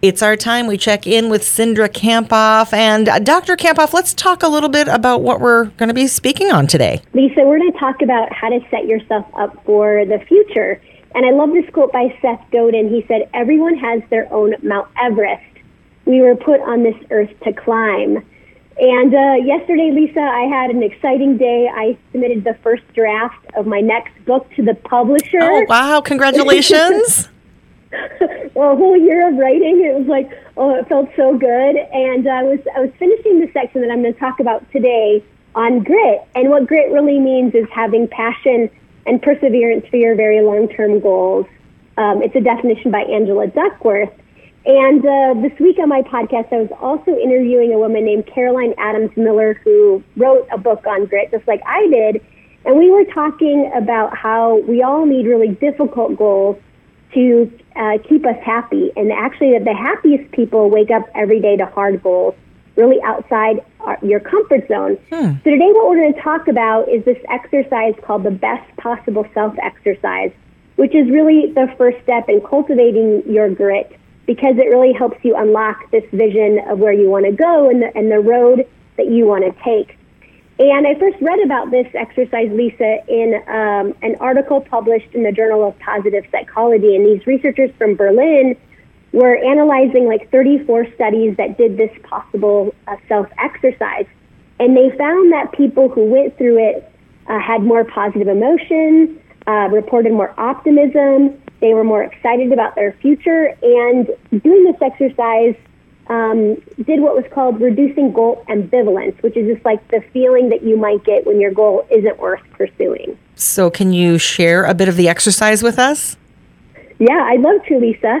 It's our time. We check in with Cindra Kamphoff. And uh, Dr. Kamphoff, let's talk a little bit about what we're going to be speaking on today. Lisa, we're going to talk about how to set yourself up for the future. And I love this quote by Seth Godin. He said, Everyone has their own Mount Everest. We were put on this earth to climb. And uh, yesterday, Lisa, I had an exciting day. I submitted the first draft of my next book to the publisher. Oh, wow. Congratulations. well, a whole year of writing. It was like, oh, it felt so good. And I was I was finishing the section that I'm going to talk about today on grit. And what grit really means is having passion and perseverance for your very long term goals. Um, it's a definition by Angela Duckworth. And uh, this week on my podcast, I was also interviewing a woman named Caroline Adams Miller who wrote a book on grit, just like I did. And we were talking about how we all need really difficult goals to uh, keep us happy. And actually, the happiest people wake up every day to hard goals, really outside our, your comfort zone. Hmm. So, today, what we're going to talk about is this exercise called the best possible self exercise, which is really the first step in cultivating your grit because it really helps you unlock this vision of where you want to go and the, and the road that you want to take. And I first read about this exercise, Lisa, in um, an article published in the Journal of Positive Psychology. And these researchers from Berlin were analyzing like 34 studies that did this possible uh, self exercise. And they found that people who went through it uh, had more positive emotion, uh, reported more optimism, they were more excited about their future, and doing this exercise um, did what was called reducing goal ambivalence, which is just like the feeling that you might get when your goal isn't worth pursuing. So, can you share a bit of the exercise with us? Yeah, I'd love to, Lisa.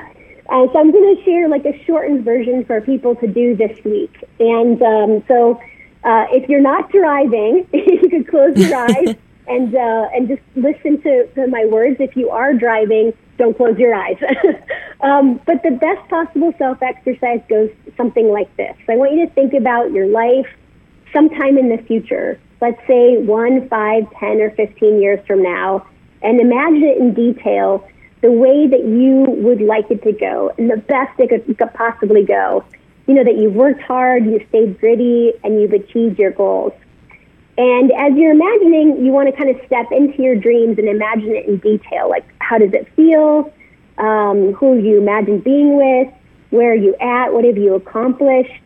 Uh, so, I'm going to share like a shortened version for people to do this week. And um, so, uh, if you're not driving, you could close your eyes and uh, and just listen to, to my words. If you are driving, don't close your eyes. um, but the best possible self exercise goes something like this. I want you to think about your life sometime in the future. Let's say one, five, ten, or 15 years from now, and imagine it in detail the way that you would like it to go and the best it could, could possibly go. You know, that you've worked hard, you've stayed gritty, and you've achieved your goals. And as you're imagining, you want to kind of step into your dreams and imagine it in detail. Like, how does it feel? Um, who you imagine being with? Where are you at? What have you accomplished?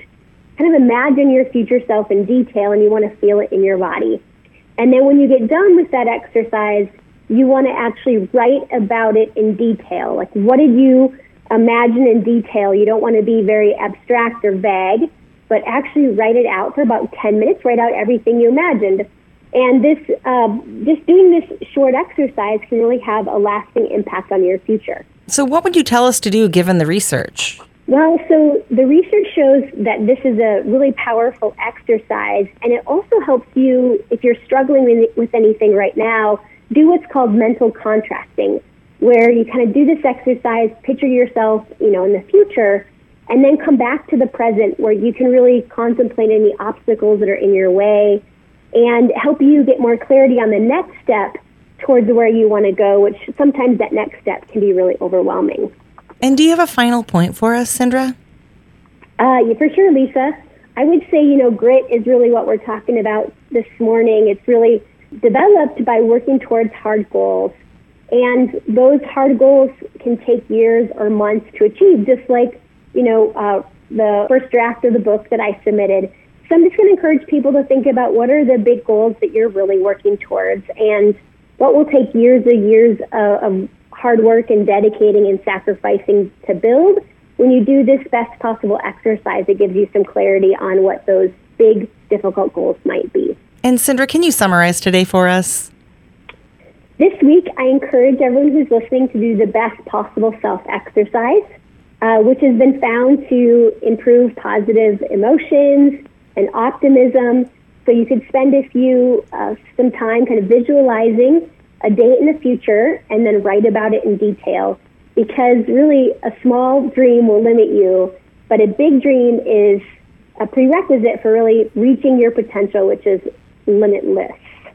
Kind of imagine your future self in detail and you want to feel it in your body. And then when you get done with that exercise, you want to actually write about it in detail. Like, what did you imagine in detail? You don't want to be very abstract or vague but actually write it out for about 10 minutes, write out everything you imagined. And this, uh, just doing this short exercise can really have a lasting impact on your future. So, what would you tell us to do given the research? Well, so the research shows that this is a really powerful exercise, and it also helps you, if you're struggling with anything right now, do what's called mental contrasting, where you kind of do this exercise, picture yourself, you know, in the future, and then come back to the present where you can really contemplate any obstacles that are in your way and help you get more clarity on the next step towards where you want to go, which sometimes that next step can be really overwhelming. And do you have a final point for us, Cindra? Uh, yeah, for sure, Lisa. I would say, you know, grit is really what we're talking about this morning. It's really developed by working towards hard goals. And those hard goals can take years or months to achieve, just like you know, uh, the first draft of the book that I submitted. So I'm just going to encourage people to think about what are the big goals that you're really working towards and what will take years and years uh, of hard work and dedicating and sacrificing to build. When you do this best possible exercise, it gives you some clarity on what those big, difficult goals might be. And Cindra, can you summarize today for us? This week, I encourage everyone who's listening to do the best possible self exercise uh, which has been found to improve positive emotions and optimism So you could spend a few, uh, some time kind of visualizing a date in the future and then write about it in detail because really a small dream will limit you, but a big dream is a prerequisite for really reaching your potential, which is limitless.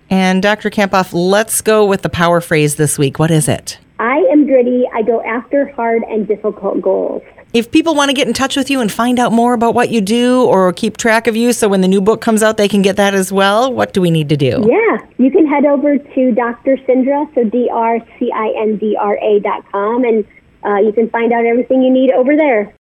And Dr. Kamphoff, let's go with the power phrase this week. What is it? I am gritty. I go after hard and difficult goals. If people want to get in touch with you and find out more about what you do or keep track of you so when the new book comes out they can get that as well, what do we need to do? Yeah, you can head over to Dr. Cindra, so D R C I N D R A dot com, and uh, you can find out everything you need over there.